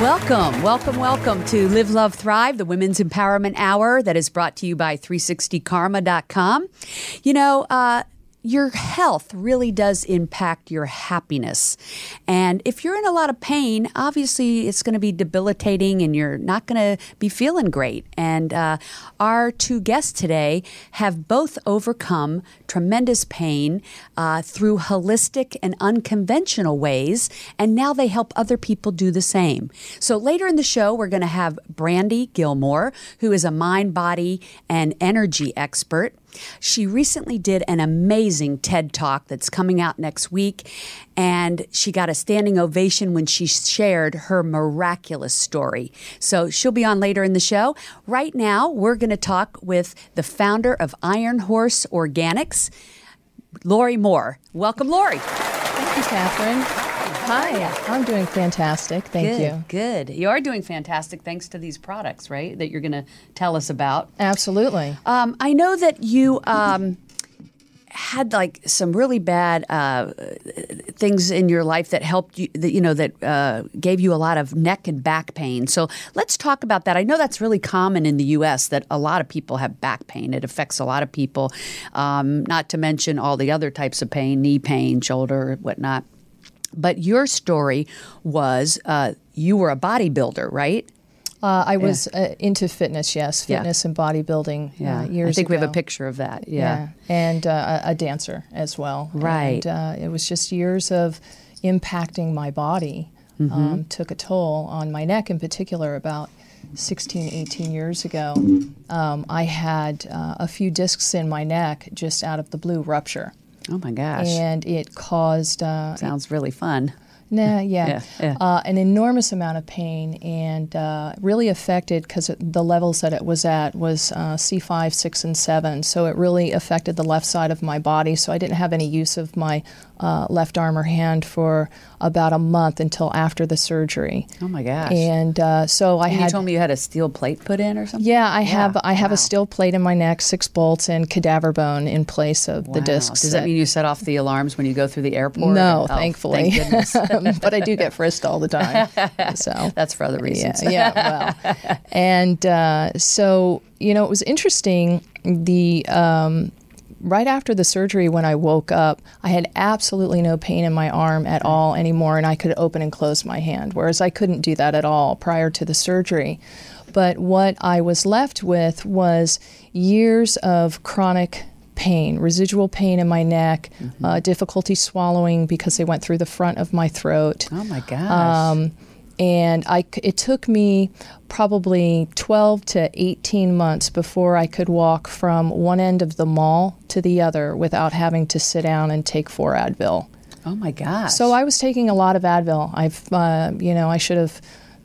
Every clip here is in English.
Welcome, welcome, welcome to Live, Love, Thrive, the Women's Empowerment Hour that is brought to you by 360karma.com. You know, uh, your health really does impact your happiness. And if you're in a lot of pain, obviously it's going to be debilitating and you're not going to be feeling great. And uh, our two guests today have both overcome tremendous pain uh, through holistic and unconventional ways. And now they help other people do the same. So later in the show, we're going to have Brandy Gillmore, who is a mind, body, and energy expert. She recently did an amazing TED talk that's coming out next week, and she got a standing ovation when she shared her miraculous story. So she'll be on later in the show. Right now, we're going to talk with the founder of Iron Horse Organics, Lorri Moore. Welcome, Lorri. Thank you, Catherine. Hi, I'm doing fantastic. Thank good, you. Good. You are doing fantastic thanks to these products, right? That you're going to tell us about. Absolutely. Um, I know that you. Um, had like some really bad uh, things in your life that helped you that you know that uh, gave you a lot of neck and back pain so let's talk about that i know that's really common in the us that a lot of people have back pain it affects a lot of people um, not to mention all the other types of pain knee pain shoulder whatnot but your story was uh, you were a bodybuilder, right? Uh, I was uh, into fitness, yes, fitness yeah. and bodybuilding. Yeah, years I think ago. we have a picture of that. Yeah, yeah. and uh, a dancer as well. Right. And, uh, it was just years of impacting my body. Mm-hmm. Um, took a toll on my neck, in particular, about 16, 18 years ago. Um, I had uh, a few discs in my neck just out of the blue rupture. Oh my gosh! And it caused. Uh, Sounds really fun. Nah, yeah, yeah, yeah. Uh, an enormous amount of pain, and uh, really affected because the levels that it was at was uh, C5, 6, and 7. So it really affected the left side of my body. So I didn't have any use of my uh, left arm or hand for about a month until after the surgery. Oh my gosh! And uh, so I and had. You told me you had a steel plate put in or something. Yeah, I have. I have wow. a steel plate in my neck, six bolts, and cadaver bone in place of wow. the discs. Does that, mean you set off the alarms when you go through the airport? No, oh, thankfully. Thank but I do get frisked all the time. So that's for other reasons. Yeah, yeah well, and uh, so you know, it was interesting. The um, right after the surgery, when I woke up, I had absolutely no pain in my arm at all anymore, and I could open and close my hand, whereas I couldn't do that at all prior to the surgery. But what I was left with was years of chronic pain, residual pain in my neck, mm-hmm. uh, difficulty swallowing because they went through the front of my throat. Oh my gosh. Um, and I, it took me probably 12 to 18 months before I could walk from one end of the mall to the other without having to sit down and take four Advil. Oh my gosh. So I was taking a lot of Advil. I've, uh, you know, I should have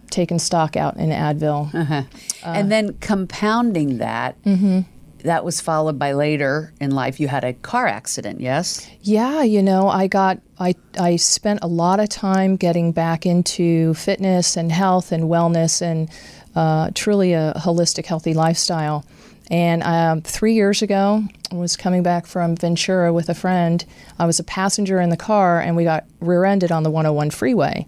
taken stock out in Advil. Uh-huh. Uh, and then compounding that, mm-hmm. That was followed by later in life you had a car accident, yes? Yeah, you know, I got I I spent a lot of time getting back into fitness and health and wellness and uh, truly a holistic, healthy lifestyle. And um, three years ago, I was coming back from Ventura with a friend. I was a passenger in the car, and we got rear-ended on the 101 freeway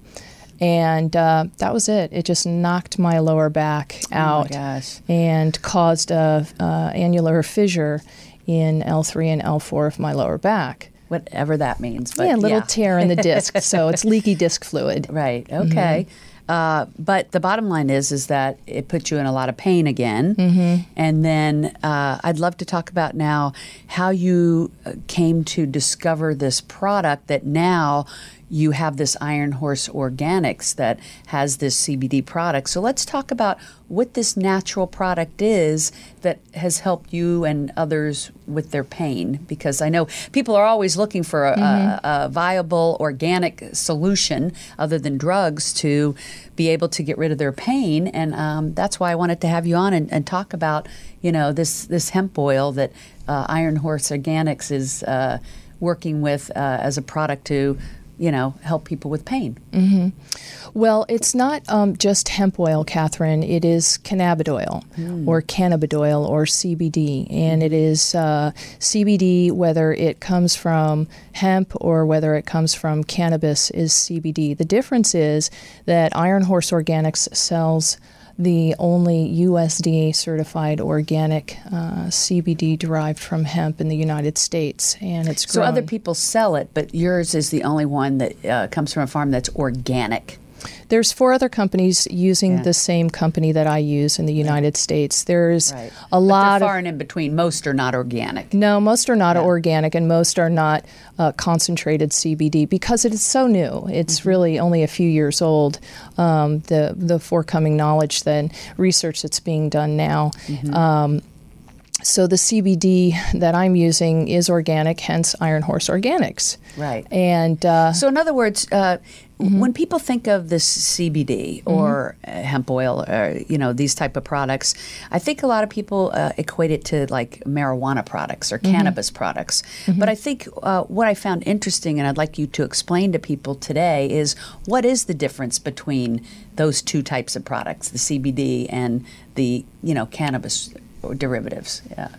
and uh, that was it. It just knocked my lower back out oh and caused a uh, annular fissure in L3 and L4 of my lower back. Whatever that means, but yeah, a little yeah. tear in the disc, so it's leaky disc fluid. Right. Okay. Mm-hmm. Uh, but the bottom line is, is that it put you in a lot of pain again. Mm-hmm. And then uh, I'd love to talk about now how you came to discover this product that now you have this Iron Horse Organics that has this CBD product. So let's talk about what this natural product is that has helped you and others with their pain. Because I know people are always looking for a, a, a viable organic solution other than drugs to be able to get rid of their pain. And um, that's why I wanted to have you on and, and talk about, you know, this, this hemp oil that uh, Iron Horse Organics is uh, working with uh, as a product to you know, help people with pain. Mm-hmm. Well, it's not um, just hemp oil, Catherine. It is cannabidiol mm. or cannabidiol or CBD. And it is uh, CBD, whether it comes from hemp or whether it comes from cannabis, is CBD. The difference is that Iron Horse Organics sells the only USDA certified organic uh, CBD derived from hemp in the United States, and it's grown. so other people sell it, but yours is the only one that uh, comes from a farm that's organic. There's four other companies using yeah. the same company that I use in the United States. There's right. a lot far of, and in between. Most are not organic. No, most are not yeah. organic, and most are not uh, concentrated CBD because it is so new. It's mm-hmm. really only a few years old. Um, the the forthcoming knowledge, then research that's being done now. Mm-hmm. Um, so the CBD that I'm using is organic, hence Iron Horse Organics. Right. And uh, so, in other words, uh, mm-hmm. when people think of this CBD or mm-hmm. hemp oil, or you know these type of products, I think a lot of people uh, equate it to like marijuana products or mm-hmm. cannabis products. Mm-hmm. But I think uh, what I found interesting, and I'd like you to explain to people today, is what is the difference between those two types of products, the CBD and the you know cannabis derivatives. Yeah.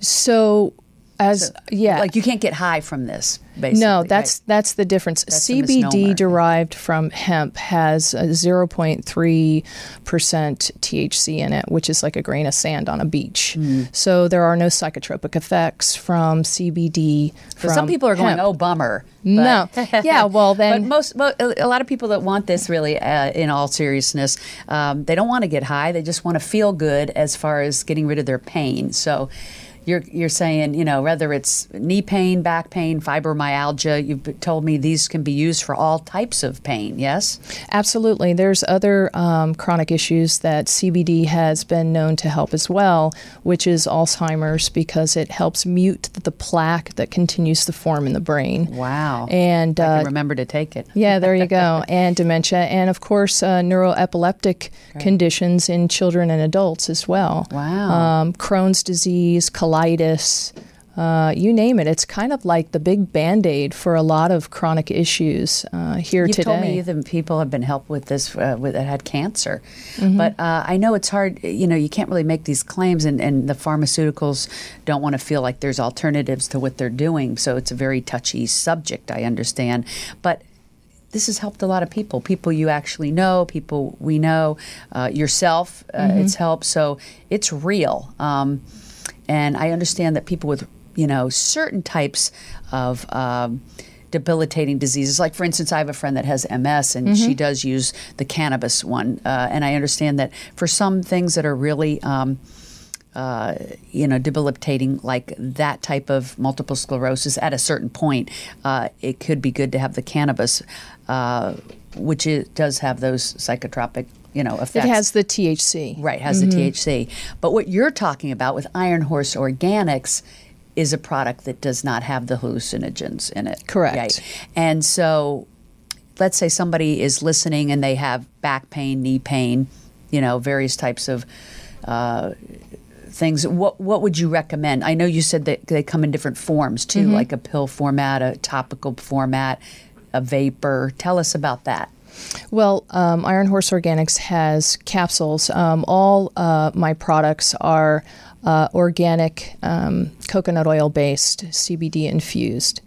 So as so, yeah, like you can't get high from this. Basically, no, that's right? that's the difference. That's CBD derived from hemp has a 0.3 percent THC in it, which is like a grain of sand on a beach. Mm. So there are no psychotropic effects from CBD. So from some people are hemp. going, "Oh, bummer." no, yeah, well then, but most, a lot of people that want this really, uh, in all seriousness, um, they don't want to get high. They just want to feel good as far as getting rid of their pain. So you're you're saying you know whether it's knee pain, back pain, fibromyalgia. You've told me these can be used for all types of pain. Yes, absolutely. There's other um, chronic issues that CBD has been known to help as well, which is Alzheimer's because it helps mute the plaque that continues to form in the brain. Wow! And uh, remember to take it. yeah, there you go. and dementia, and of course uh, neuroepileptic okay. conditions in children and adults as well. Wow! Um, Crohn's disease, colitis, uh, you name it. It's kind of like the big band aid for a lot of chronic issues uh, here You've today. told me that people have been helped with this uh, with, that had cancer, mm-hmm. but uh, I know it's hard. You know, you can't really make these claims, and, and the pharmaceuticals don't want to feel like there's alternatives to what they're doing. So it's a very touchy subject. I understand, but this has helped a lot of people people you actually know people we know uh, yourself uh, mm-hmm. it's helped so it's real um, and I understand that people with, you know, certain types of um, debilitating diseases, like for instance, I have a friend that has MS and mm-hmm. she does use the cannabis one. Uh, and I understand that for some things that are really, um, uh, you know, debilitating, like that type of multiple sclerosis, at a certain point, uh, it could be good to have the cannabis, uh, which it does have those psychotropic you know effects. It has the THC. Right, has mm-hmm. the THC. But what you're talking about with Iron Horse Organics is a product that does not have the hallucinogens in it. Correct. Right? And so let's say somebody is listening and they have back pain, knee pain, you know, various types of uh, things. What what would you recommend? I know you said that they come in different forms too, mm-hmm. like a pill format, a topical format, a vapor. Tell us about that. Well, um, Iron Horse Organics has capsules. Um, all uh, my products are uh, organic, um, coconut oil based, CBD infused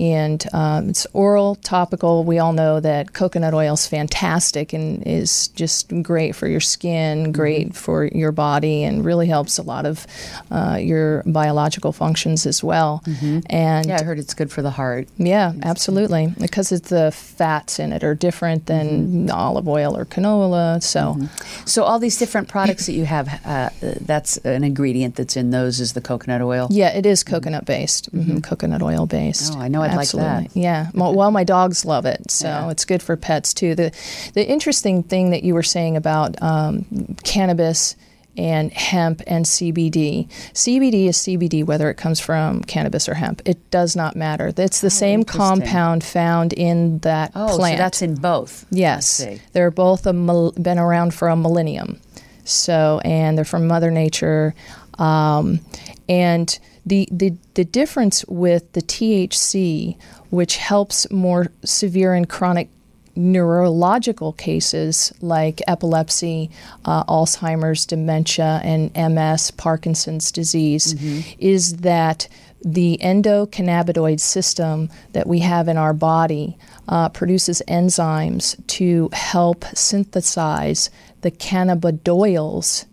and um, it's oral, topical. We all know that coconut oil is fantastic and is just great for your skin, great mm-hmm. for your body, and really helps a lot of uh, your biological functions as well. Mm-hmm. And yeah, I heard it's good for the heart. Yeah, absolutely, because it's the fats in it are different than mm-hmm. olive oil or canola. So, mm-hmm. so all these different products that you have, uh, that's an ingredient that's in those is the coconut oil. Yeah, it is coconut based, mm-hmm. coconut oil based. Oh, I know I'd absolutely. like that. Yeah. Well, well, my dogs love it, so Yeah. it's good for pets too. The the interesting thing that you were saying about um, cannabis and hemp and CBD. CBD is CBD whether it comes from cannabis or hemp. It does not matter. It's the same Oh, interesting. compound found in that Oh, plant. so that's in both. Yes, they're both a been around for a millennium. So, and they're from Mother Nature, um, and the, the the difference with the THC, which helps more severe and chronic neurological cases like epilepsy, uh, Alzheimer's, dementia, and MS, Parkinson's disease, is that the endocannabinoid system that we have in our body uh, produces enzymes to help synthesize the cannabinoids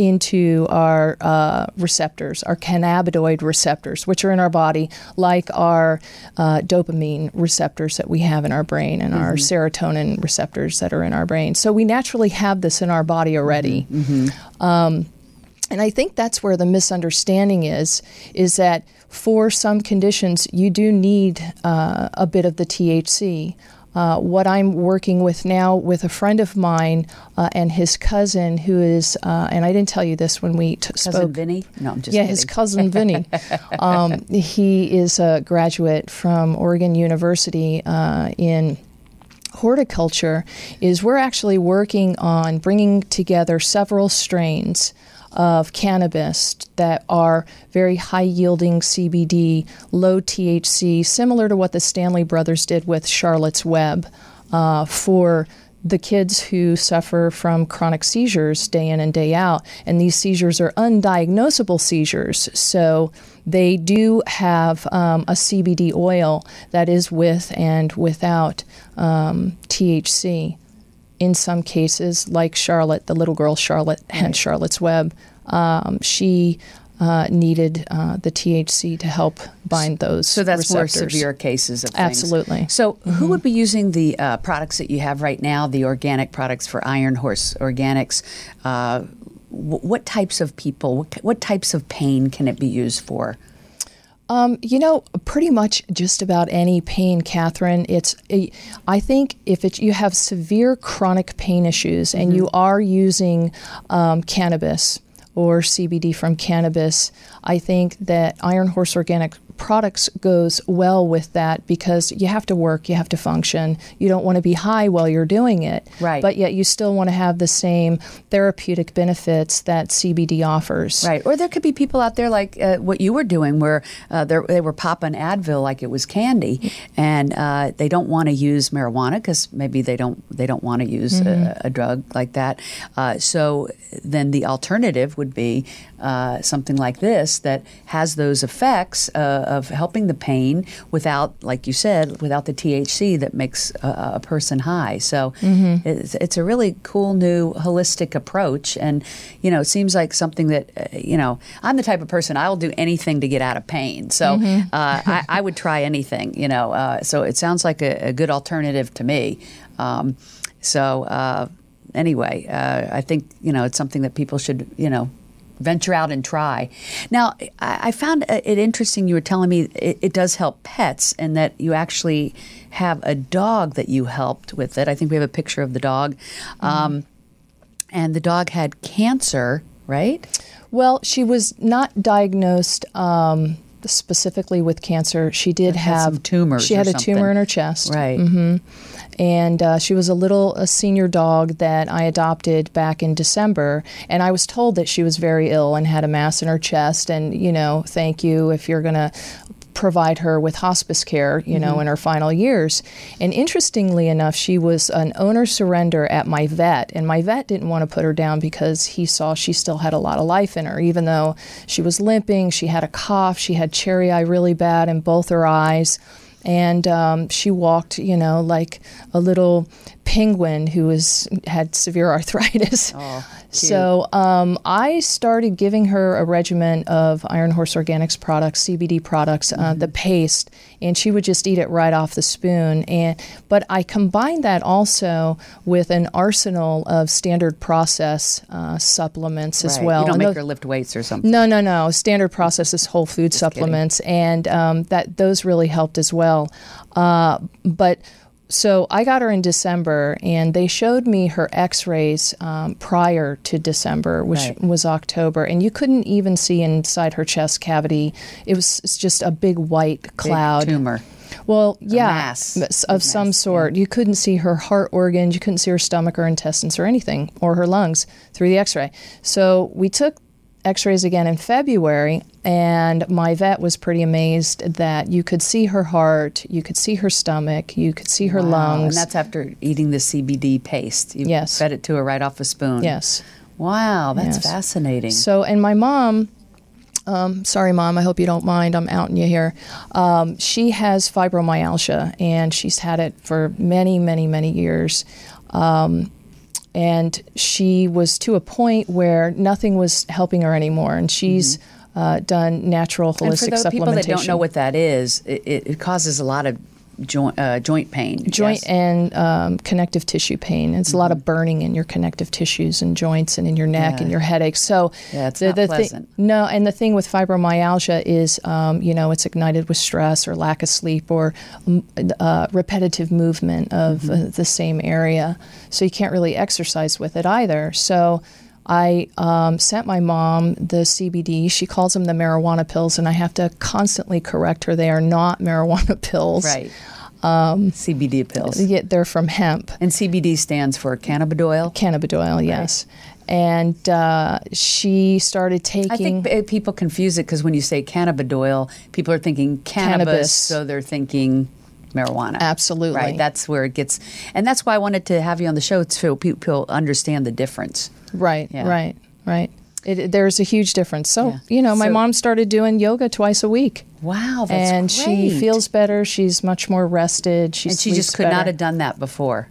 into our uh, receptors, our cannabinoid receptors, which are in our body, like our uh, dopamine receptors that we have in our brain and our serotonin receptors that are in our brain. So we naturally have this in our body already. Um, and I think that's where the misunderstanding is, is that for some conditions you do need uh, a bit of the THC. Uh, what I'm working with now with a friend of mine uh, and his cousin, who is, uh, and I didn't tell you this when we t- Cousin spoke. Vinny? No, I'm just yeah, kidding. his cousin Vinny. um, he is a graduate from Oregon University uh, in horticulture. Is we're actually working on bringing together several strains of cannabis that are very high yielding CBD, low THC, similar to what the Stanley brothers did with Charlotte's Web uh, for the kids who suffer from chronic seizures day in and day out. And these seizures are undiagnosable seizures. So they do have um, a CBD oil that is with and without um, THC in some cases, like Charlotte, the little girl Charlotte and Charlotte's Web, um, she uh, needed uh, the THC to help bind those. So that's more severe cases of things. Absolutely. So who would be using the uh, products that you have right now, the organic products for Iron Horse Organics? Uh, what types of people, what, what types of pain can it be used for? Um, you know, pretty much just about any pain, Catherine. It's, I think, if it, you have severe chronic pain issues and you are using um, cannabis or CBD from cannabis, I think that Iron Horse Organic products goes well with that because you have to work, you have to function. You don't want to be high while you're doing it, Right. But yet you still want to have the same therapeutic benefits that CBD offers, Right. Or there could be people out there like uh, what you were doing, where uh, they're- were popping Advil like it was candy, and uh, they don't want to use marijuana because maybe they don't they don't want to use a, a drug like that. Uh, so then the alternative would be uh, something like this that has those effects uh, of helping the pain without, like you said, without the THC that makes a, a person high. So it's, it's a really cool new holistic approach, and you know, it seems like something that uh, you know, I'm the type of person I'll do anything to get out of pain. So uh, I, I would try anything, you know. Uh, so it sounds like a, a good alternative to me. Um, so uh, anyway, uh, I think you know it's something that people should you know venture out and try. Now, I, found it interesting. You were telling me it, does help pets, and that you actually have a dog that you helped with it. I think we have a picture of the dog, um, and the dog had cancer, right? Well, she was not diagnosed um, specifically with cancer. She did have tumors She had a something. tumor in her chest, Right. And uh, she was a little a senior dog that I adopted back in December. And I was told that she was very ill and had a mass in her chest. And you know, thank you if you're gonna provide her with hospice care, you know, in her final years. And interestingly enough, she was an owner surrender at my vet, and my vet didn't want to put her down because he saw she still had a lot of life in her, even though she was limping, she had a cough, she had cherry eye really bad in both her eyes and um, she walked, you know, like a little penguin who was had severe arthritis. so um, I started giving her a regimen of Iron Horse Organics products, CBD products, uh, the paste, and she would just eat it right off the spoon. And but I combined that also with an arsenal of standard process uh, supplements as well. You don't And make tho- her lift weights or something. no, no, no. Standard process is whole food supplements, and um, that those really helped as well. Uh, but so I got her in December, and they showed me her X-rays um, prior to December, which Right. was October, and you couldn't even see inside her chest cavity. It was it's just a big white Big cloud. tumor. Well, yeah, of some sort. You couldn't see her heart organs, you couldn't see her stomach or intestines or anything, or her lungs through the x ray. So we took x rays again in February, and my vet was pretty amazed that you could see her heart, you could see her stomach, you could see her Wow. lungs. And that's after eating the CBD paste. You Yes. fed it to her right off a spoon. yes. Wow, that's Yes. fascinating. So, and my mom, um, sorry, mom, I hope you don't mind. I'm outing you here. Um, she has fibromyalgia, and she's had it for many, many, many years. Um, and she was to a point where nothing was helping her anymore, and she's uh, done natural Mm-hmm. and for holistic those people that don't know what that is, it, it causes a lot of joint uh, joint pain. joint yes? and um, connective tissue pain. It's a lot of burning in your connective tissues and joints and in your neck Mm-hmm. Yeah. and your headaches. So Yeah, it's not thi- pleasant. no, and the thing with fibromyalgia is, um, you know, it's ignited with stress or lack of sleep or uh, repetitive movement of Mm-hmm. uh, the same area. So you can't really exercise with it either. So. I um, sent my mom the CBD. She calls them the marijuana pills, and I have to constantly correct her. They are not marijuana pills. right. Um, CBD pills. Yeah, they're from hemp. And CBD stands for cannabidiol. Cannabidiol, yes. And uh, she started taking. I think people confuse it because when you say cannabidiol, people are thinking cannabis, Cannabis. so they're thinking marijuana. Absolutely. Right. That's where it gets, and that's why I wanted to have you on the show so people understand the difference. right, Yeah. right, right. It, there's a huge difference. So Yeah. you know, my So- mom started doing yoga twice a week, Wow, that's and she feels better. She's much more rested. She and she just could not have done that before.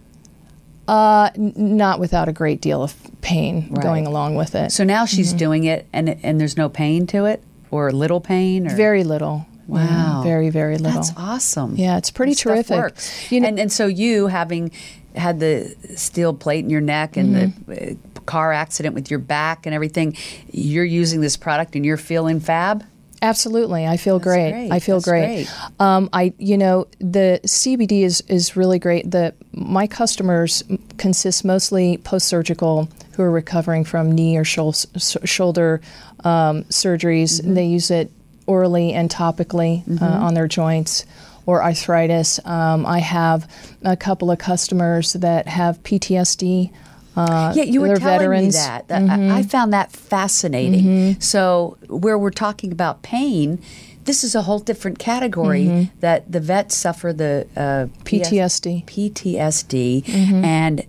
uh, n- not without a great deal of pain Right. going along with it. So now she's doing it, and and there's no pain to it, or little pain, or very little. Yeah, Wow. very very little. That's awesome. Yeah, it's pretty That terrific. Works. You know- and and so you having had the steel plate in your neck and Mm-hmm. the uh, car accident with your back and everything, you're using this product and you're feeling fab. Absolutely, I feel great. great. I feel That's great. great. Um, I, you know, the CBD is is really great. The my customers consist mostly post surgical who are recovering from knee or shoulder um, surgeries. Mm-hmm. They use it orally and topically uh, on their joints or arthritis. Um, I have a couple of customers that have PTSD. Uh, Yeah, you were telling veterans. me that. That- I, I found that fascinating. So where we're talking about pain, this is a whole different category that the vets suffer the uh, PTSD. PTSD, and th-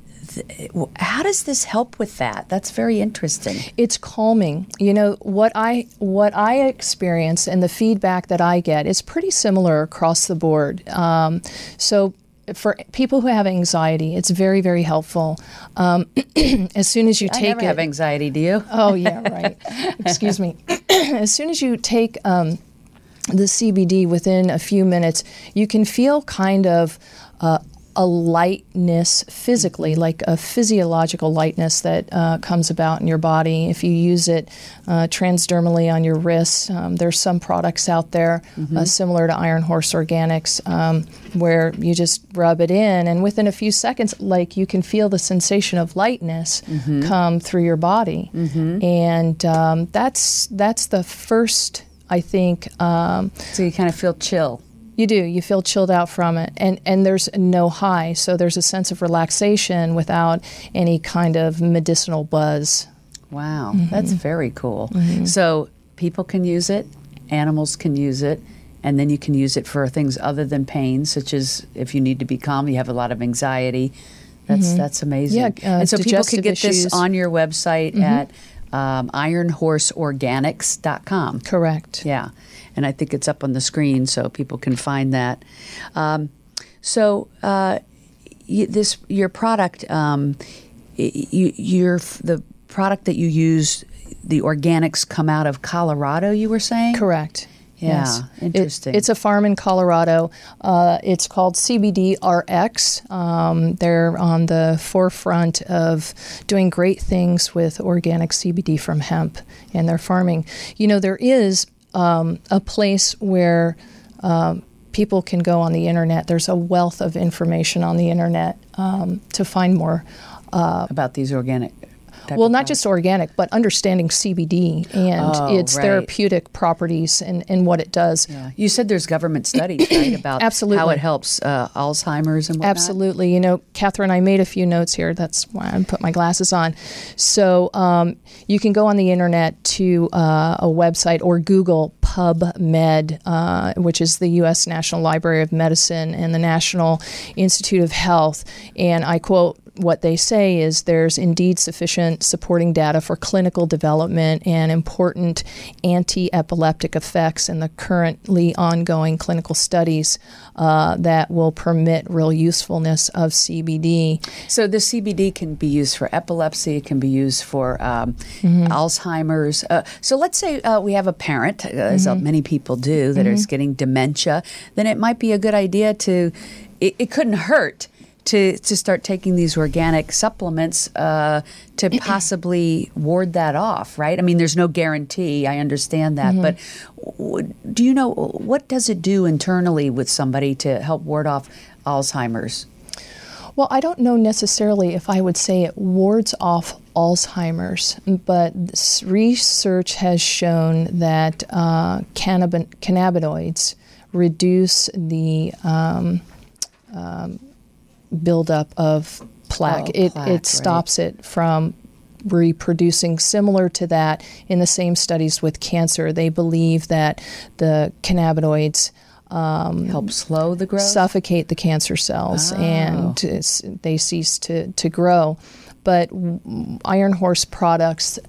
how does this help with that? That's very interesting. it's calming. You know what I what I experience and the feedback that I get is pretty similar across the board. Um, so for people who have anxiety, it's very very helpful. Um, as soon as you I take never it, have anxiety. Do you? Oh yeah, right. Excuse me. as soon as you take um, the CBD, within a few minutes, you can feel kind of. Uh, a lightness physically, like a physiological lightness that uh, comes about in your body. If you use it uh, transdermally on your wrists, um, there's some products out there uh, similar to Iron Horse Organics um, where you just rub it in, and within a few seconds, like you can feel the sensation of lightness come through your body, and um, that's that's the first. I think um, So you kind of feel chill. You do. You feel chilled out from it, and and there's no high, so there's a sense of relaxation without any kind of medicinal buzz. Wow, Mm-hmm. that's very cool. So people can use it, animals can use it, and then you can use it for things other than pain, such as if you need to be calm, you have a lot of anxiety. That's that's amazing. Mm-hmm. Yeah, uh, and so people can get issues. Mm-hmm. this on your website at um, ironhorseorganics.com. Correct. Yeah, and I think it's up on the screen so people can find that. Um, so, uh, this your product, um, y- you, your the product that you use, the organics come out of Colorado. You were saying Correct. Yeah, Yes. It- interesting. it's a farm in Colorado. Uh, it's called CBD RX. Um, they're on the forefront of doing great things with organic CBD from hemp and their farming. You know, there is um, a place where um, people can go on the internet. There's a wealth of information on the internet um, to find more. about these organic. Type Well, not just organic, but understanding CBD and Oh, its right. therapeutic properties and, and what it does. Yeah. You said there's government studies, right, about how Absolutely. it helps uh, Alzheimer's and whatnot. Absolutely. You know, Catherine, I made a few notes here. That's why I put my glasses on. So um, you can go on the internet to uh, a website or Google PubMed, uh, which is the U.S. National Library of Medicine and the National Institute of Health. And I quote, what they say is there's indeed sufficient supporting data for clinical development and important anti epileptic effects in the currently ongoing clinical studies uh, that will permit real usefulness of CBD. So the CBD can be used for epilepsy. It can be used for um, Alzheimer's. Uh, so let's say uh, we have a parent, uh, as many people do, that is getting dementia. Then it might be a good idea to. It, it couldn't hurt. To, to start taking these organic supplements uh, to possibly ward that off, right? I mean, there's no guarantee. I understand that, but w- do you know what does it do internally with somebody to help ward off Alzheimer's? Well, I don't know necessarily if I would say it wards off Alzheimer's, but research has shown that uh, cannabin- cannabinoids reduce the um, um, buildup of plaque. Oh, it plaque, it right. stops it from reproducing similar to that in the same studies with cancer they believe that the cannabinoids um, Help slow the growth. suffocate the cancer cells and they cease to, to grow. But Iron Horse products,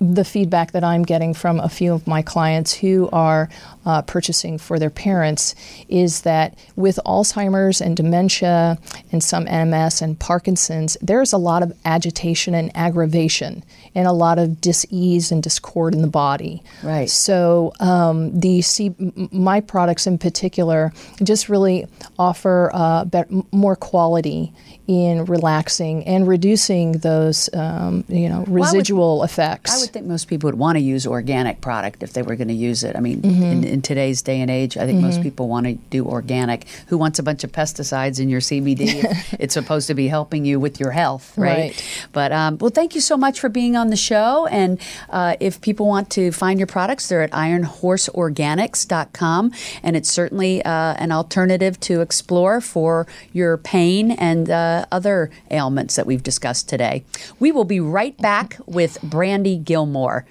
the feedback that I'm getting from a few of my clients who are uh, purchasing for their parents is that with Alzheimer's and dementia and some MS and Parkinson's, there's a lot of agitation and aggravation and a lot of dis-ease and discord in the body. Right. So um, the C- my products in particular just really offer uh, more quality in relaxing and reducing those um, you know residual effects. I would think most people would want to use organic product if they were going to use it. I mean, Mm-hmm. in, in today's day and age, I think most people want to do organic. Who wants a bunch of pesticides in your CBD? it's supposed to be helping you with your health, right? Right. But um, well, thank you so much for being on the show. And uh, if people want to find your products, they're at ironhorseorganics.com, and it's certainly uh, an alternative to explore for your pain and uh, other ailments that we've discussed today. We will be right back with Brandy Gillmore.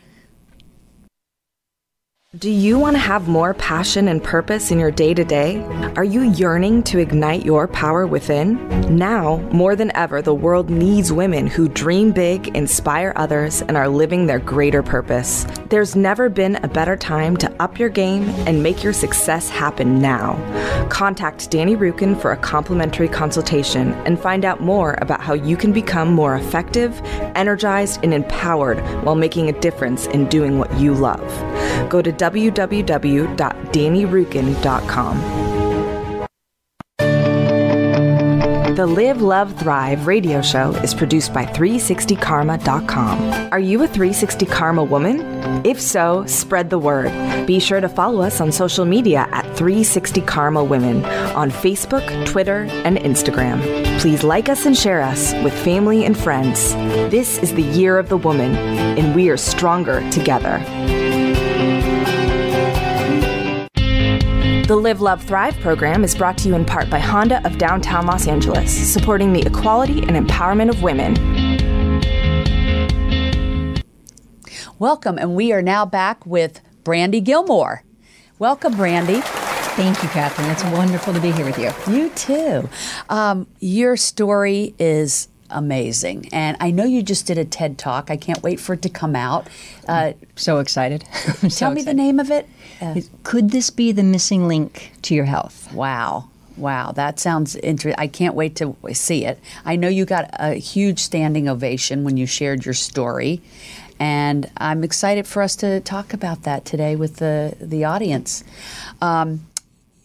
Do you want to have more passion and purpose in your day to day? Are you yearning to ignite your power within? Now, more than ever, the world needs women who dream big, inspire others, and are living their greater purpose. There's never been a better time to up your game and make your success happen now. Contact Danny Rukin for a complimentary consultation and find out more about how you can become more effective, energized, and empowered while making a difference in doing what you love. Go to www.dannyrukin.com. The Live, Love, Thrive radio show is produced by 360karma.com. Are you a 360 Karma woman? If so, spread the word. Be sure to follow us on social media at 360 Karma Women on Facebook, Twitter, and Instagram. Please like us and share us with family and friends. This is the year of the woman, and we are stronger together. The Live, Love, Thrive program is brought to you in part by Honda of downtown Los Angeles, supporting the equality and empowerment of women. Welcome, and we are now back with Brandy Gillmore. Welcome, Brandy. Thank you, Catherine. It's wonderful to be here with you. You too. Um, your story is amazing, and I know you just did a TED talk. I can't wait for it to come out. Uh, So excited. So tell me the name of it. Uh, Could this be the missing link to your health? wow. Wow, that sounds interesting. I can't wait to see it. I know you got a huge standing ovation when you shared your story, and I'm excited for us to talk about that today with the the audience. Um,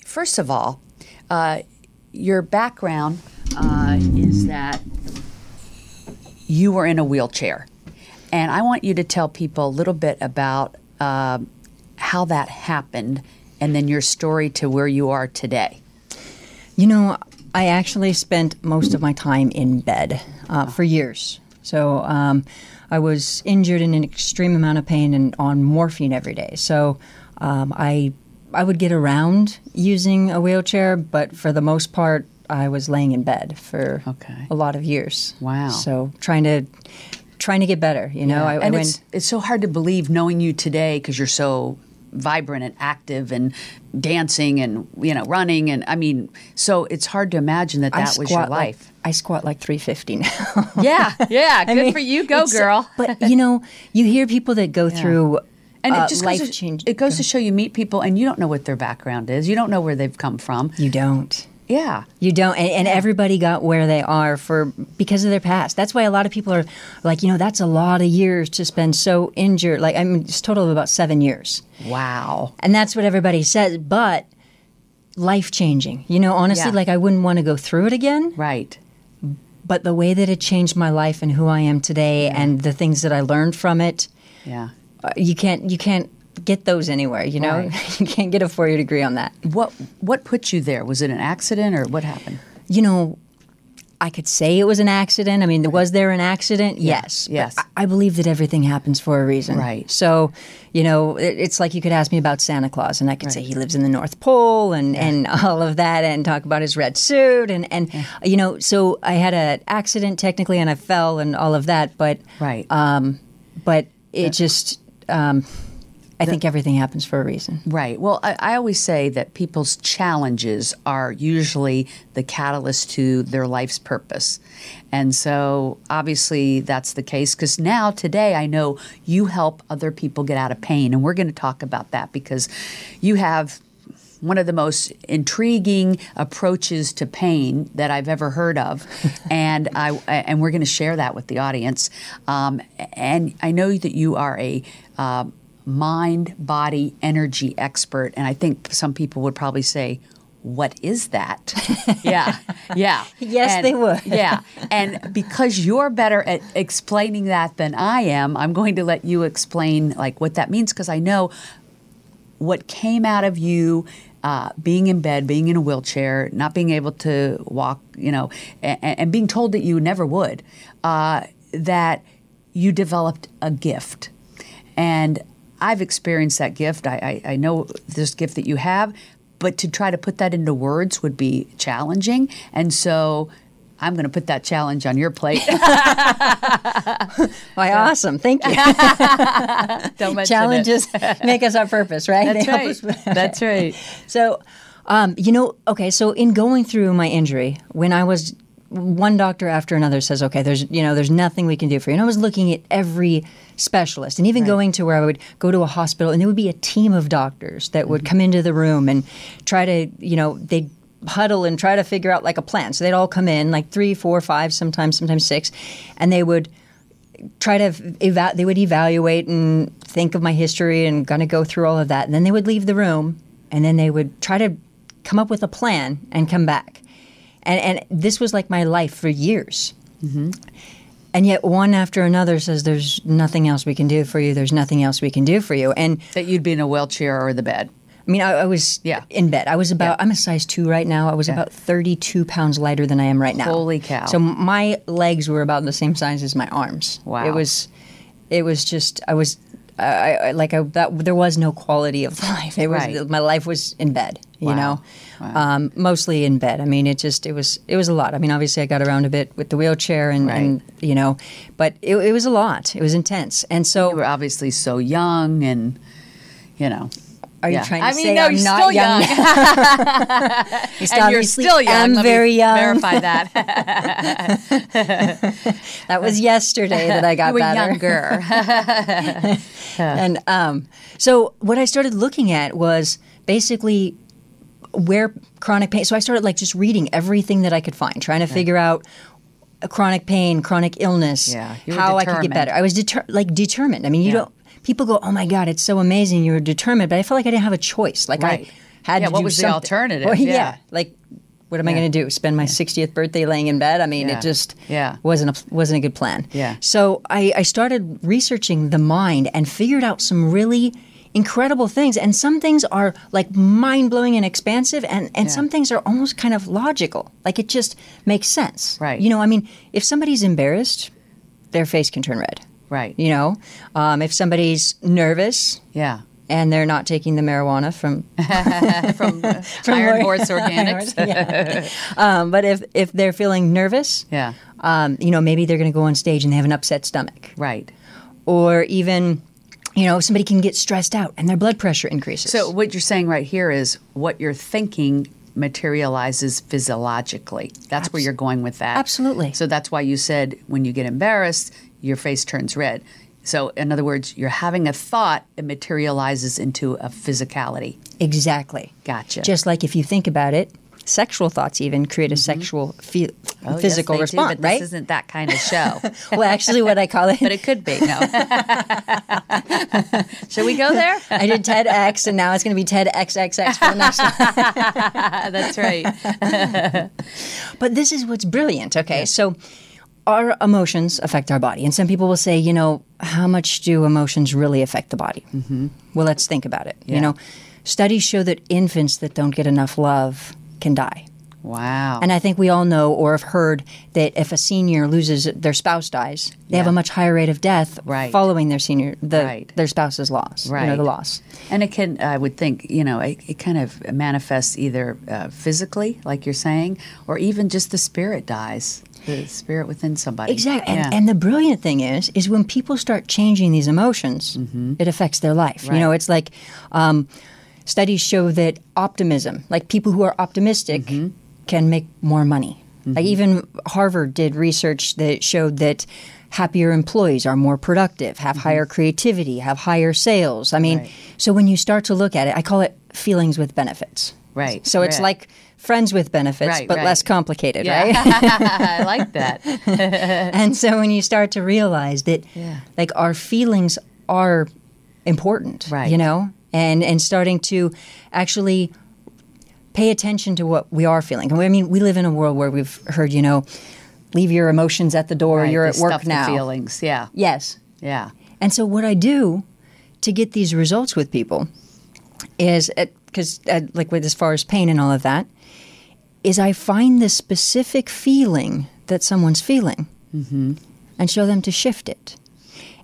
first of all, uh, your background uh, is that you were in a wheelchair, and I want you to tell people a little bit about uh, how that happened, and then your story to where you are today. You know, I actually spent most of my time in bed uh, for years. So um, I was injured in an extreme amount of pain and on morphine every day. So um, I I would get around using a wheelchair, but for the most part, I was laying in bed for Okay. a lot of years. Wow. So trying to trying to get better. You know, I, I and went. it's it's so hard to believe knowing you today because you're so vibrant and active and dancing and you know running and I mean so it's hard to imagine that that was your squat like- life. I squat like 350 now. yeah, yeah, I good mean, for you, go girl. But you know, you hear people that go through and uh, it just goes to, change. It goes to show you meet people and you don't know what their background is. You don't know where they've come from. You don't. Yeah. You don't, and, and everybody got where they are for because of their past. That's why a lot of people are like, you know, that's a lot of years to spend so injured. Like, I mean, it's a total of about seven years, Wow. and that's what everybody says. But life changing, you know. Honestly, Yeah. like I wouldn't want to go through it again. Right. But the way that it changed my life and who I am today, and the things that I learned from it, Yeah. uh, you can't you can't get those anywhere. You know, Right. you can't get a four year degree on that. What what put you there? Was it an accident or what happened? you know, I could say it was an accident. I mean, was there an accident? Yes. Yes. I, I believe that everything happens for a reason. Right. So, you know, it, it's like you could ask me about Santa Claus, and I could say he lives in the North Pole and, and all of that, and talk about his red suit. And, and you know, so I had an accident technically, and I fell and all of that. But, Right. um, but it just, um, I think everything happens for a reason. Right. Well, I, I always say that people's challenges are usually the catalyst to their life's purpose. And so obviously that's the case because now, today, I know you help other people get out of pain. And we're going to talk about that because you have one of the most intriguing approaches to pain that I've ever heard of, and I and we're going to share that with the audience. Um, and I know that you are a uh, mind body energy expert, and I think some people would probably say. What is that? yeah, yeah. Yes, And- they would. Yeah, and because you're better at explaining that than I am, I'm going to let you explain like what that means because I know what came out of you uh, being in bed, being in a wheelchair, not being able to walk, you know, and, and being told that you never would, uh, that you developed a gift. And I've experienced that gift. I, I, I know this gift that you have, but to try to put that into words would be challenging. And so I'm going to put that challenge on your plate. Why, awesome. Thank you. Don't mention it. Challenges make us our purpose, right? That's They right. us- That's right. So, um, you know, okay, so in going through my injury, when I was one doctor after another says, okay, there's you know, there's nothing we can do for you. And I was looking at every specialist and even going to where I would go to a hospital and there would be a team of doctors that would mm-hmm. come into the room and try to, you know, they'd huddle and try to figure out like a plan. So they'd all come in, like three, four, five, sometimes, sometimes six, and they would try to eva- they would evaluate and think of my history and kind of go through all of that and then they would leave the room and then they would try to come up with a plan and come back and and this was like my life for years mm-hmm. and yet one after another says there's nothing else we can do for you there's nothing else we can do for you and That you'd be in a wheelchair or the bed. I mean, I, I was Yeah. in bed. I was about, I'm a size two right now. I was about 32 pounds lighter than I am right now. Holy cow. So my legs were about the same size as my arms. Wow. It was, it was just, I was, I, I like, I, that, there was no quality of life. It was, Right. my life was in bed, you Wow. know, Wow. um, mostly in bed. I mean, it just, it was, it was a lot. I mean, obviously I got around a bit with the wheelchair and, Right. and you know, but it, it was a lot. It was intense. And so, You were obviously so young and, you know. are you trying to I mean, say no, I'm you're not still young? young. Just and you're still young. I'm very young. Verify that. That was yesterday that I got you were better. younger. And um, so what I started looking at was basically where chronic pain. So I started like just reading everything that I could find, trying to figure out chronic pain, chronic illness, Yeah, how I could get better. I was deter- like determined. I mean, you Yeah. don't. People go, "Oh my God, it's so amazing! You're determined," but I felt like I didn't have a choice. Like Right. I had Yeah, to what do was the alternative? Well, yeah. Yeah. like what am I going to do? Spend my 60th birthday laying in bed? I mean, Yeah. it just Yeah. wasn't a, wasn't a good plan. Yeah. So I, I started researching the mind and figured out some really incredible things. And some things are like mind blowing and expansive, and, and Yeah. some things are almost kind of logical. Like it just makes sense. Right. You know, I mean, if somebody's embarrassed, their face can turn red. Right. You know, um, if somebody's nervous Yeah. and they're not taking the marijuana from From, uh, Iron Horse Organics. Yeah. um, but if if they're feeling nervous, Yeah. um, you know, maybe they're going to go on stage and they have an upset stomach, Right. or even, you know, somebody can get stressed out and their blood pressure increases. So what you're saying right here is what you're thinking materializes physiologically. That's where you're going with that. Absolutely. So that's why you said when you get embarrassed, your face turns red. So in other words, you're having a thought, it materializes into a physicality. exactly. Gotcha. Just like if you think about it, sexual thoughts even create a sexual fe- Mm-hmm. Oh, yes, physical do, response, but right? This isn't that kind of show. well, actually, what I call it. but it could be. No. Should we go there? I did TEDx, and now it's going to be TEDxxx for the next. That's right. But this is what's brilliant. Okay, so our emotions affect our body, and some people will say, you know, how much do emotions really affect the body? Mm-hmm. Well, let's think about it. Yeah. You know, studies show that infants that don't get enough love can die. Wow. And I think we all know or have heard that if a senior loses their spouse dies, they have a much higher rate of death Right. following their senior the Right. their spouse's loss. You know, Right. the loss. And it can, I would think, you know, it, it kind of manifests either uh, physically, like you're saying, or even just the spirit dies, the spirit within somebody. Exactly. And, Yeah. and the brilliant thing is, is when people start changing these emotions, it affects their life. You Mm-hmm. Know, it's like um, studies show that optimism, like people who are optimistic, Mm-hmm. can make more money. Like even Harvard did research that showed that happier employees are more productive, have higher creativity, have higher sales. I mean, Mm-hmm. Right. so when you start to look at it, I call it feelings with benefits. Right, So it's right. like friends with benefits, Right, but less complicated, Yeah. right? I like that. and so when you start to realize that Yeah. like our feelings are important Right. you know and and starting to actually pay attention to what we are feeling i mean we live in a world where we've heard you know leave your emotions at the door Right, you're at work now feelings. Yeah. yes Yeah. and so what i do to get these results with people is because uh, like with as far as pain and all of that is i find the specific feeling that someone's feeling and show them to shift it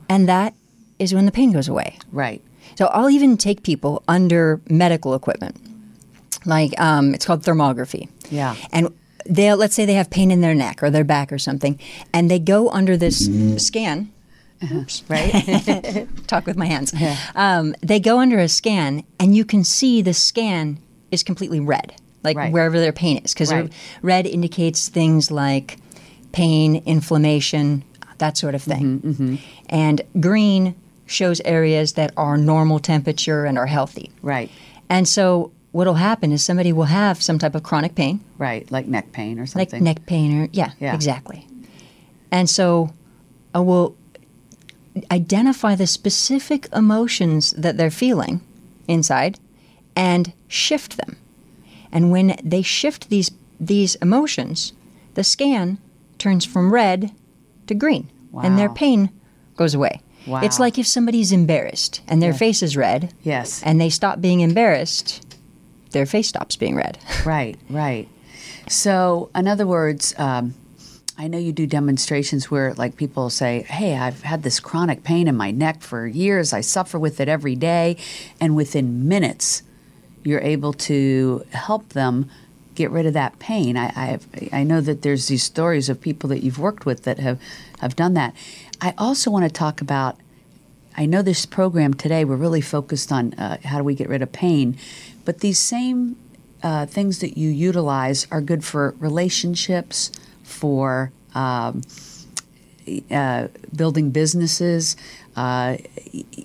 and that is when the pain goes away Right. So i'll even take people under medical equipment like um, it's called thermography Yeah. and they'll let's say they have pain in their neck or their back or something and they go under this scan Oops. Right. talk with my hands. Um, they go under a scan, and you can see the scan is completely red, like Right. wherever their pain is, because Right. red indicates things like pain, inflammation, that sort of thing. Mm-hmm, And green shows areas that are normal temperature and are healthy. right. And so, what'll happen is somebody will have some type of chronic pain, Right. Like neck pain or something. like neck pain or yeah, Yeah. exactly. And so I will identify the specific emotions that they're feeling inside and shift them. And when they shift these these emotions, the scan turns from red to green and their pain goes away. Wow. It's like if somebody's embarrassed and their face is red Yes. and they stop being embarrassed, their face stops being red. Right, right. So, in other words, um, I know you do demonstrations where, like, people say, "Hey, I've had this chronic pain in my neck for years. I suffer with it every day," and within minutes, you're able to help them get rid of that pain. I I, have, I know that there's these stories of people that you've worked with that have have done that. I also want to talk about I know this program today, we're really focused on uh, how do we get rid of pain, but these same uh, things that you utilize are good for relationships, for um, uh, building businesses. Uh,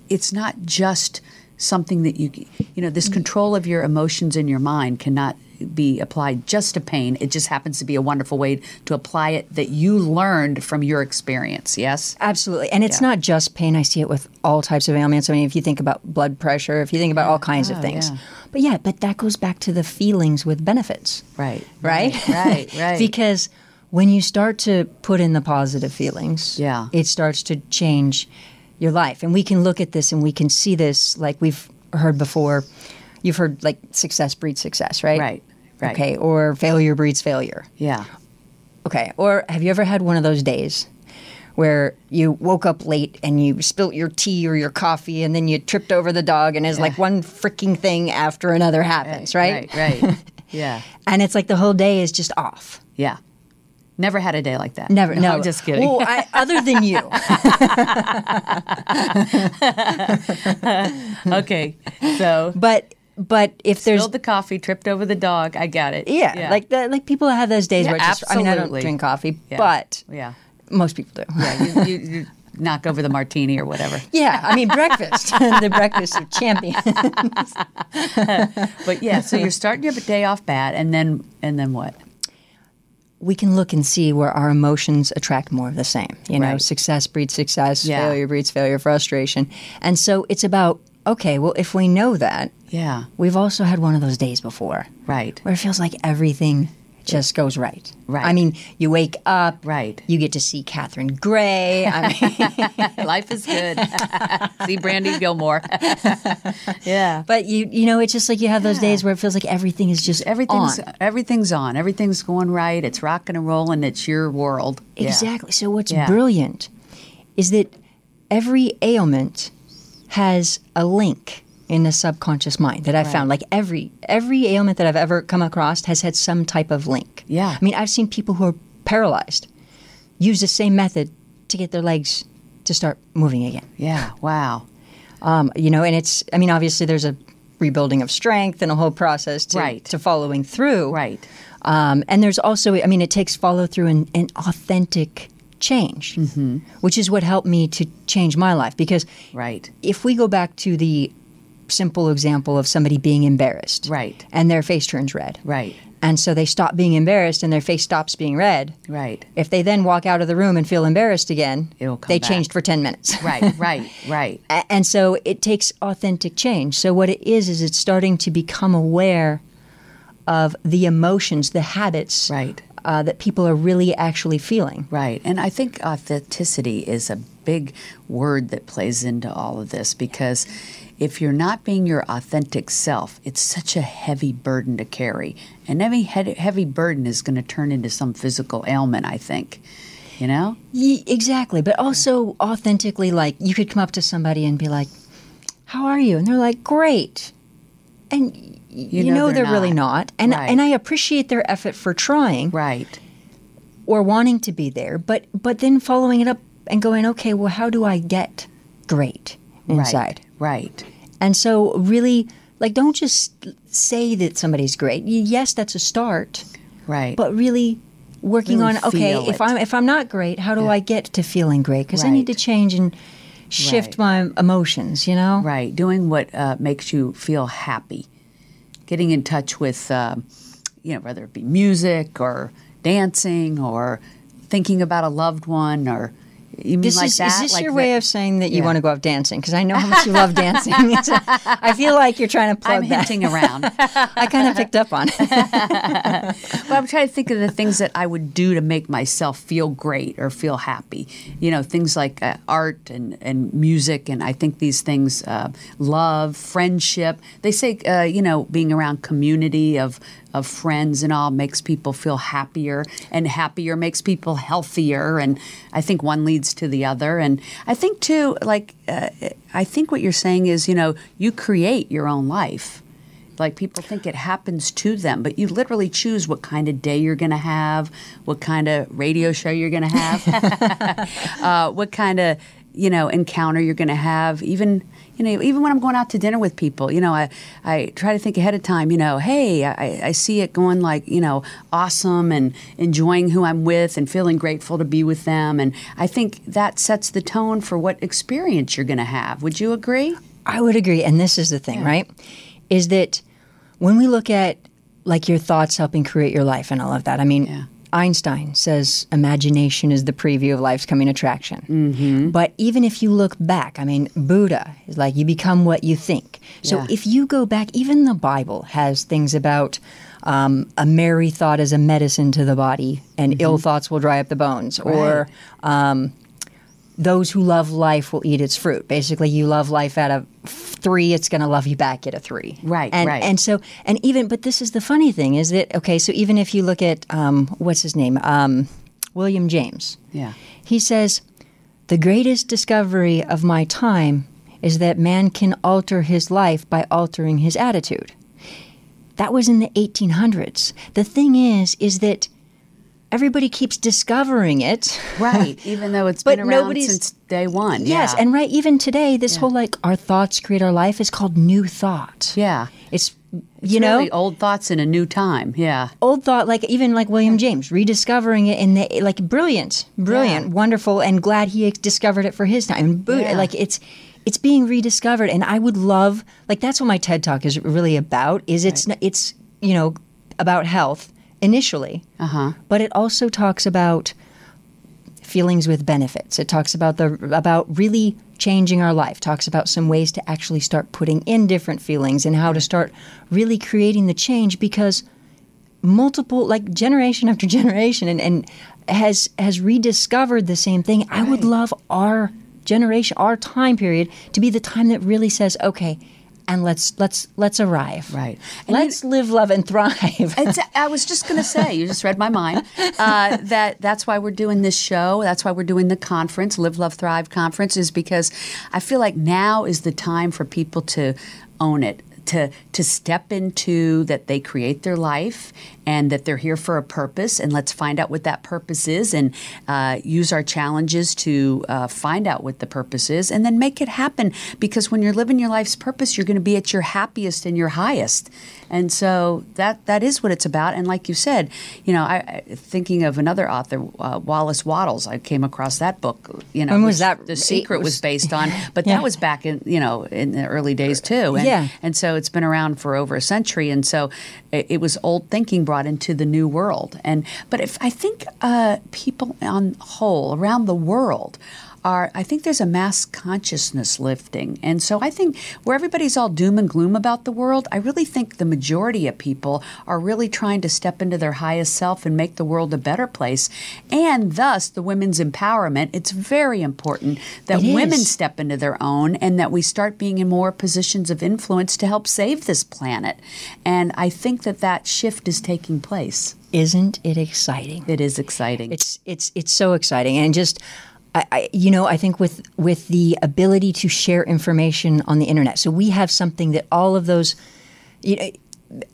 it's not just something that you you know this control of your emotions in your mind cannot be applied just to pain it just happens to be a wonderful way to apply it that you learned from your experience yes Absolutely. And it's Yeah. not just pain. I see it with all types of ailments. I mean, if you think about blood pressure, if you think about all kinds Oh, of things. yeah. But yeah, but that goes back to the feelings with benefits. right Right? right right because when you start to put in the positive feelings, Yeah. it starts to change your life. And we can look at this and we can see this like we've heard before. You've heard like success breeds success, right? Right, right. Okay. Or failure breeds failure. yeah Okay. Or have you ever had one of those days where you woke up late and you spilt your tea or your coffee and then you tripped over the dog and it's like one freaking thing after another eh, happens, right? right right yeah And it's like the whole day is just off. yeah never had a day like that Never. No, I'm just kidding Well, I, other than you. okay so But but if there's spilled the coffee tripped over the dog i got it yeah, like the, like people have those days Yeah, where it's just, I mean I don't drink coffee, Yeah. but yeah most people do. yeah you, you, you knock over the martini or whatever Yeah, I mean breakfast, the breakfast of champions. But yeah, so you're starting your day off bad, and then and then what? we can look and see where our emotions attract more of the same. You know, Right. success breeds success, Yeah. failure breeds failure, frustration. And so it's about, okay, well, if we know that, Yeah, we've also had one of those days before right, where it feels like everything just goes right. Right. I mean, you wake up, Right. You get to see Catherine Gray. I mean, life is good. See Brandy Gillmore. yeah, but you, you know, it's just like you have those days where it feels like everything is just everything's on. everything's on. Everything's going right. It's rocking and rolling. It's your world. Yeah. Exactly. So what's Yeah. brilliant is that every ailment has a link in the subconscious mind that I've found. Like every every ailment that I've ever come across has had some type of link. Yeah. I mean, I've seen people who are paralyzed use the same method to get their legs to start moving again. Yeah. Wow. Um, you know, and it's I mean, obviously there's a rebuilding of strength and a whole process to, Right. to following through. Right. Um, and there's also, I mean, it takes follow through and, and authentic change, Mm-hmm. which is what helped me to change my life. Because Right. if we go back to the simple example of somebody being embarrassed, Right. and their face turns red, Right. and so they stop being embarrassed and their face stops being red. Right. If they then walk out of the room and feel embarrassed again, It'll come they back. changed for 10 minutes. Right. Right. Right. And so it takes authentic change. So what it is is it's starting to become aware of the emotions, the habits Right. Uh, that people are really actually feeling. Right. And I think authenticity is a big word that plays into all of this because if you're not being your authentic self, it's such a heavy burden to carry. And every heavy burden is going to turn into some physical ailment, I think. You know? Ye- exactly, but also authentically, like you could come up to somebody and be like, "How are you?" And they're like, "Great," and y- you, know know, they're they're, really not. not. And Right. and I appreciate their effort for trying Right. or wanting to be there, but but then following it up and going, "Okay, well, how do I get great inside?" Right. Right. And so, really, like, don't just say that somebody's great. Yes, that's a start, Right. but really working Really on okay, feel if. I'm if I'm not great, how do I get to feeling great? Because I need to change and shift my emotions. You know, Right. Doing what uh, makes you feel happy. Getting in touch with, uh, you know, whether it be music or dancing or thinking about a loved one or you mean This like is, that? is this Like your the- way of saying that you Yeah. want to go out dancing? Because I know how much you love dancing. I feel like you're trying to plug I'm that. hinting around. I kind of picked up on it. but I'm trying to think of the things that I would do to make myself feel great or feel happy. You know, things like uh, art and, and music, and I think these things, uh, love, friendship. They say, uh, you know, being around community of of friends and all makes people feel happier, and happier makes people healthier. And I think one leads to the other. And I think too, like, uh, I think what you're saying is, you know, you create your own life like people think it happens to them but you literally choose what kind of day you're going to have what kind of radio show you're going to have uh, what kind of you know encounter you're going to have even you know even when i'm going out to dinner with people you know i, I try to think ahead of time you know hey I, I see it going like you know awesome and enjoying who i'm with and feeling grateful to be with them and i think that sets the tone for what experience you're going to have would you agree I would agree. And this is the thing, right? Is that when we look at like your thoughts helping create your life and all of that, I mean, Yeah. Einstein says imagination is the preview of life's coming attraction. Mm-hmm. But even if you look back, I mean, Buddha is like you become what you think. So Yeah. if you go back, even the Bible has things about um, a merry thought is a medicine to the body, and ill thoughts will dry up the bones, or those who love life will eat its fruit. Basically, you love life at a three, it's going to love you back at a three. Right, and, right. And so, and even, but this is the funny thing is that, okay, so even if you look at, um, what's his name? Um, William James. Yeah. He says, the greatest discovery of my time is that man can alter his life by altering his attitude. That was in the 1800s. The thing is, is that everybody keeps discovering it. Right. Even though it's But been around nobody's- since day one. Yes, yeah. and right, even today, this whole like our thoughts create our life is called new thought. yeah. It's, It's you know really old thoughts in a new time. Yeah. old thought, like even like William James, rediscovering it in the like brilliant, brilliant, Yeah. wonderful, and glad he discovered it for his time. But Yeah. like it's it's being rediscovered, and I would love like that's what my TED talk is really about. Is it's n it's you know about health initially, Uh-huh. but it also talks about feelings with benefits. It talks about the about really changing our life. Talks about some ways to actually start putting in different feelings and how to start really creating the change because multiple like generation after generation and, and has has rediscovered the same thing. I would love our generation, our time period to be the time that really says, okay, and let's let's let's arrive. Right. And let's live, love, and thrive. I was just going to say, you just read my mind. Uh, that that's why we're doing this show. That's why we're doing the conference, Live, Love, Thrive conference, is because I feel like now is the time for people to own it. To, to step into that they create their life and that they're here for a purpose and let's find out what that purpose is and uh, use our challenges to uh, find out what the purpose is and then make it happen because when you're living your life's purpose you're going to be at your happiest and your highest and so that that is what it's about. And like you said, you know, I, thinking of another author, uh, Wallace Wattles. I came across that book. You know, When was that? The Secret was, was- based on, but Yeah. that was back in you know in the early days too. And, Yeah. and so it's been around for over a century. And so it, it was old thinking brought into the new world. And but if I think uh, people on whole around the world are I think there's a mass consciousness lifting. And so I think where everybody's all doom and gloom about the world, I really think the majority of people are really trying to step into their highest self and make the world a better place. And thus the women's empowerment, it's very important that women step into their own and that we start being in more positions of influence to help save this planet. And I think that that shift is taking place. Isn't it exciting? It is exciting. It's it's it's so exciting, and just I, I you know I think with with the ability to share information on the internet, so we have something that all of those. You know,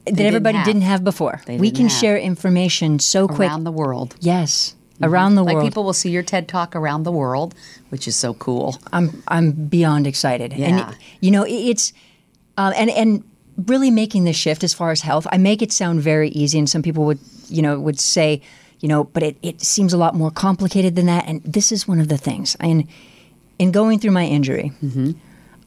that everybody have. didn't have before. They we can have. share information so quick. around the world. yes, around the Like world. people will see your TED talk around the world, which is so cool. I'm I'm beyond excited, Yeah. and you know it- it's uh, and and really making the shift as far as health. I make it sound very easy, and some people would you know would say you know, but it, it seems a lot more complicated than that. And this is one of the things. And in going through my injury, Mm-hmm.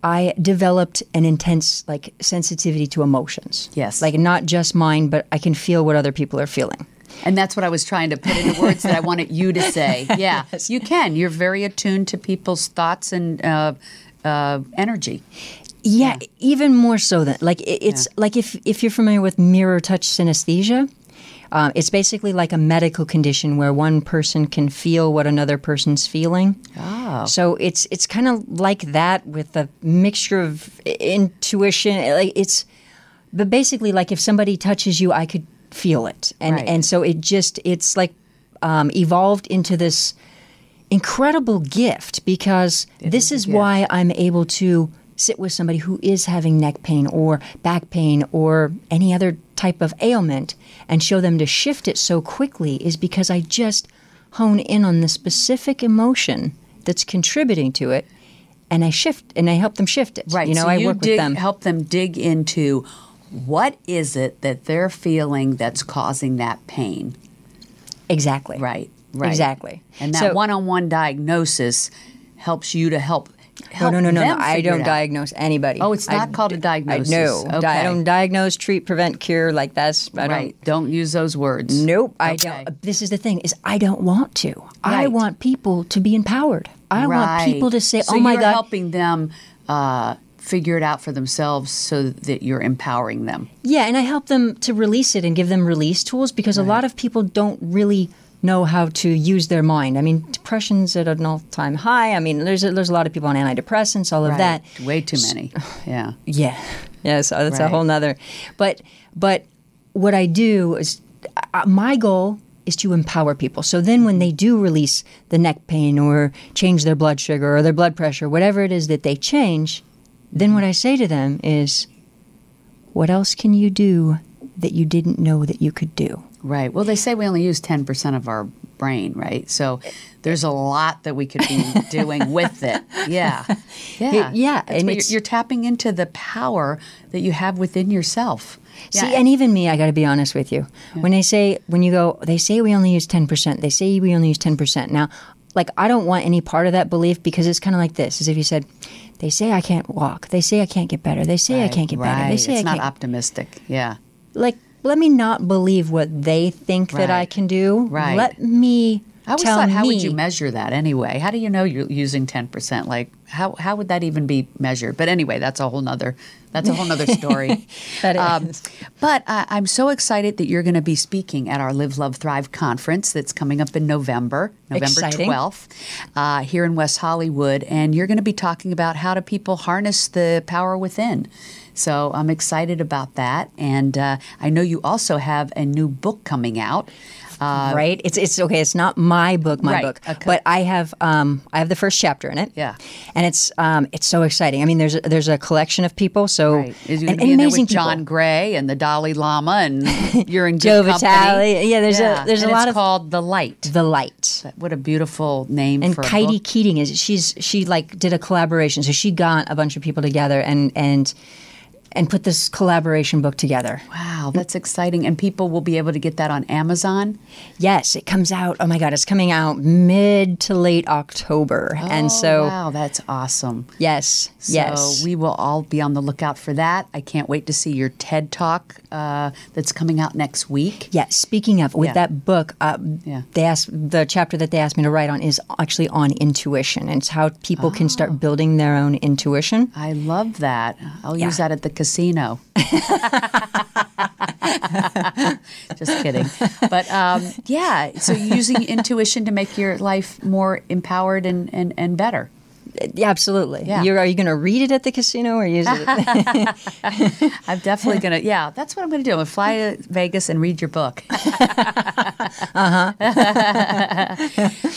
I developed an intense like sensitivity to emotions. Yes. like not just mine, but I can feel what other people are feeling. And that's what I was trying to put into words that I wanted you to say. Yeah, you can. You're very attuned to people's thoughts and uh, uh, energy. Yeah, even more so than like it, it's like if if you're familiar with mirror touch synesthesia, uh, it's basically like a medical condition where one person can feel what another person's feeling. Oh. So it's it's kind of like that with a mixture of intuition. Like it's, but basically like if somebody touches you, I could feel it, and Right. and so it just it's like um, evolved into this incredible gift because this is why I'm able to sit with somebody who is having neck pain or back pain or any other type of ailment and show them to shift it so quickly is because I just hone in on the specific emotion that's contributing to it and I shift and I help them shift it. Right. You know, so I you work dig, with them. help them dig into what is it that they're feeling that's causing that pain. Exactly. Right. Right. Exactly. And that So- one-on-one diagnosis helps you to help No, no, no, no, no. I don't diagnose anybody. Oh, it's not I- called a diagnosis. no, Di- I don't diagnose, treat, prevent, cure. Like that's I right. don't. Don't use those words. Nope, I don't. This is the thing: is I don't want to. I want people to be empowered. I want people to say, So "Oh my you're God, helping them uh, figure it out for themselves, so that you're empowering them. Yeah, and I help them to release it and give them release tools because a lot of people don't really know how to use their mind. I mean, depression's at an all-time high. I mean, there's a, there's a lot of people on antidepressants, all of that. Way too many. Yeah. Yeah, yeah. So that's a whole nother. But but what I do is uh, my goal is to empower people. So then when they do release the neck pain or change their blood sugar or their blood pressure, whatever it is that they change, then what I say to them is, what else can you do that you didn't know that you could do? Right. Well, they say we only use 10% of our brain, right? So there's a lot that we could be doing with it. Yeah. Yeah. yeah, That's and you're, you're tapping into the power that you have within yourself. See, Yeah. and even me, I got to be honest with you. When they say, when you go, they say we only use 10%, they say we only use 10%. Now, like, I don't want any part of that belief because it's kind of like this as if you said, they say I can't walk. They say I can't get better. They say I can't get better. They say it's I not can't. optimistic. Yeah. like, let me not believe what they think that I can do. Right. Let me I always tell thought, how would you measure that anyway? How do you know you're using 10%? Like, how, how would that even be measured? But anyway, that's a whole nother, that's a whole nother story. That Um, is. but uh, I'm so excited that you're going to be speaking at our Live, Love, Thrive conference that's coming up in November, November Exciting. 12th, uh, here in West Hollywood. And you're going to be talking about how do people harness the power within. So I'm excited about that. And uh, I know you also have a new book coming out. Uh, right? It's it's okay. It's not my book, my Right, book, okay. but I have um, I have the first chapter in it. Yeah. and it's um, it's so exciting. I mean, there's a, there's a collection of people. So Right. And, going to in there amazing John. Gray and the Dalai Lama and you're in Joe company. Vitale. Yeah, there's a- there's a and lot it's of- called The Light. The light. What a beautiful name And for a book. Keating is she's she like did a collaboration. So she got a bunch of people together and and and put this collaboration book together. Wow, that's exciting. And people will be able to get that on Amazon. Yes, it comes out. Oh my God, it's coming out mid to late October, and Oh, so wow, that's awesome. yes, yes, So we will all be on the lookout for that. I can't wait to see your TED Talk uh, that's coming out next week. Yeah, speaking of, with Yeah. that book, uh, Yeah. they asked the chapter that they asked me to write on is actually on intuition. and It's how people can Oh. start building their own intuition. I love that. I'll use that at the casino. Just kidding. But um, yeah, so using intuition to make your life more empowered and, and, and better. Yeah, absolutely. Yeah. You're, are you going to read it at the casino or use it? I'm definitely going to, yeah, that's what I'm going to do. I'm going to fly to Vegas and read your book. uh huh.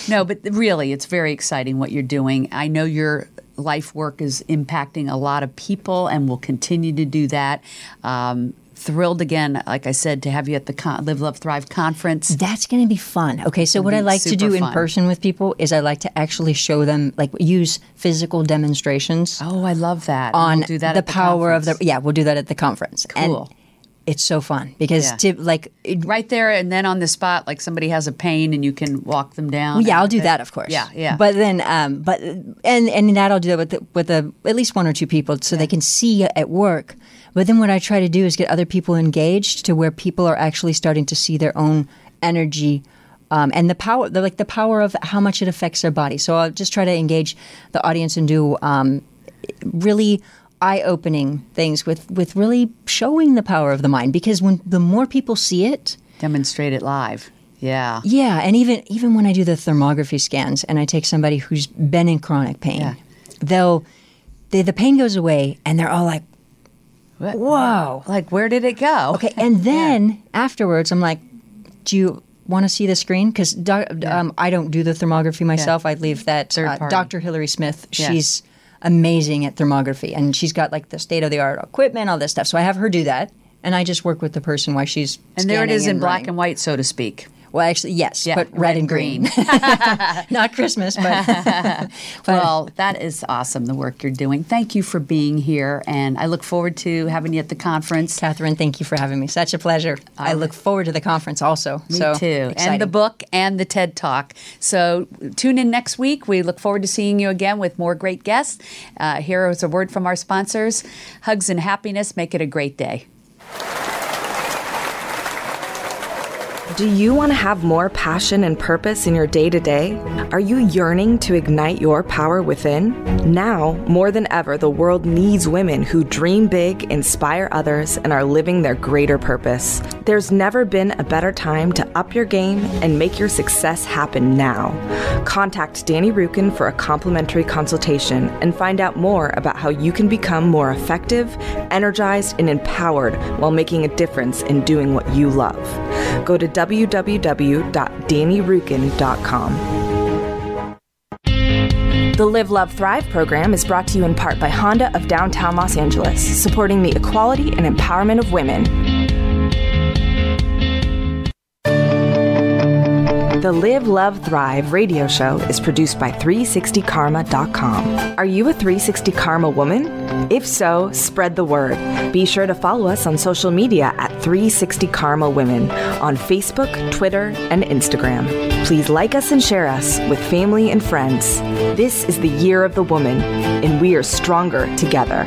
no, but really, it's very exciting what you're doing. I know your life work is impacting a lot of people and will continue to do that. Um, thrilled again, like I said, to have you at the con- Live, Love, Thrive conference. that's going to be fun. Okay, so what I like to do in fun. person with people is I like to actually show them, like, use physical demonstrations Oh, I love that. On we'll do that the at power of the. Yeah, we'll do that at the conference. Cool. And it's so fun because Yeah. to like it, right there and then on the spot like somebody has a pain and you can walk them down yeah, I'll do that, of course. yeah yeah But then, um, but and and that I'll do that with the, with the, at least one or two people, so they can see at work. But then what I try to do is get other people engaged to where people are actually starting to see their own energy. Um, and the power, the, like the power of how much it affects their body. So I'll just try to engage the audience and do um, really eye-opening things with with really showing the power of the mind. Because when the more people see it, demonstrate it live yeah yeah, and even even when I do the thermography scans and I take somebody who's been in chronic pain, Yeah. they'll they, the pain goes away and they're all like, What- "Whoa!" like where did it go Okay, and then afterwards, I'm like, "Do you want to see the screen?" Because um, I don't do the thermography myself. I leave that uh. Dr. Hillary Smith. Yeah. She's amazing at thermography, and she's got like the state of the art equipment, all this stuff. So I have her do that, and I just work with the person while she's and there it is in black and white so to speak Well, actually, yes, Yeah, but red, and green. Not Christmas, but, Well, that is awesome, the work you're doing. Thank you for being here, and I look forward to having you at the conference. Catherine, thank you for having me. Such a pleasure. I look forward to the conference also. Me so too. And the book and the TED Talk. So tune in next week. We look forward to seeing you again with more great guests. Uh, here is a word from our sponsors Hugs and happiness. Make it a great day. Do you want to have more passion and purpose in your day to day? Are you yearning to ignite your power within? Now, more than ever, the world needs women who dream big, inspire others, and are living their greater purpose. There's never been a better time to up your game and make your success happen now. Contact Danny Rukin for a complimentary consultation and find out more about how you can become more effective, energized, and empowered while making a difference in doing what you love. Go to www.dannyrukin.com. The Live, Love, Thrive program is brought to you in part by Honda of downtown Los Angeles, supporting the equality and empowerment of women. The Live, Love, Thrive radio show is produced by 360karma.com. Are you a 360 Karma woman? If so, spread the word. Be sure to follow us on social media at 360 Karma Women on Facebook, Twitter, and Instagram. Please like us and share us with family and friends. This is the year of the woman, and we are stronger together.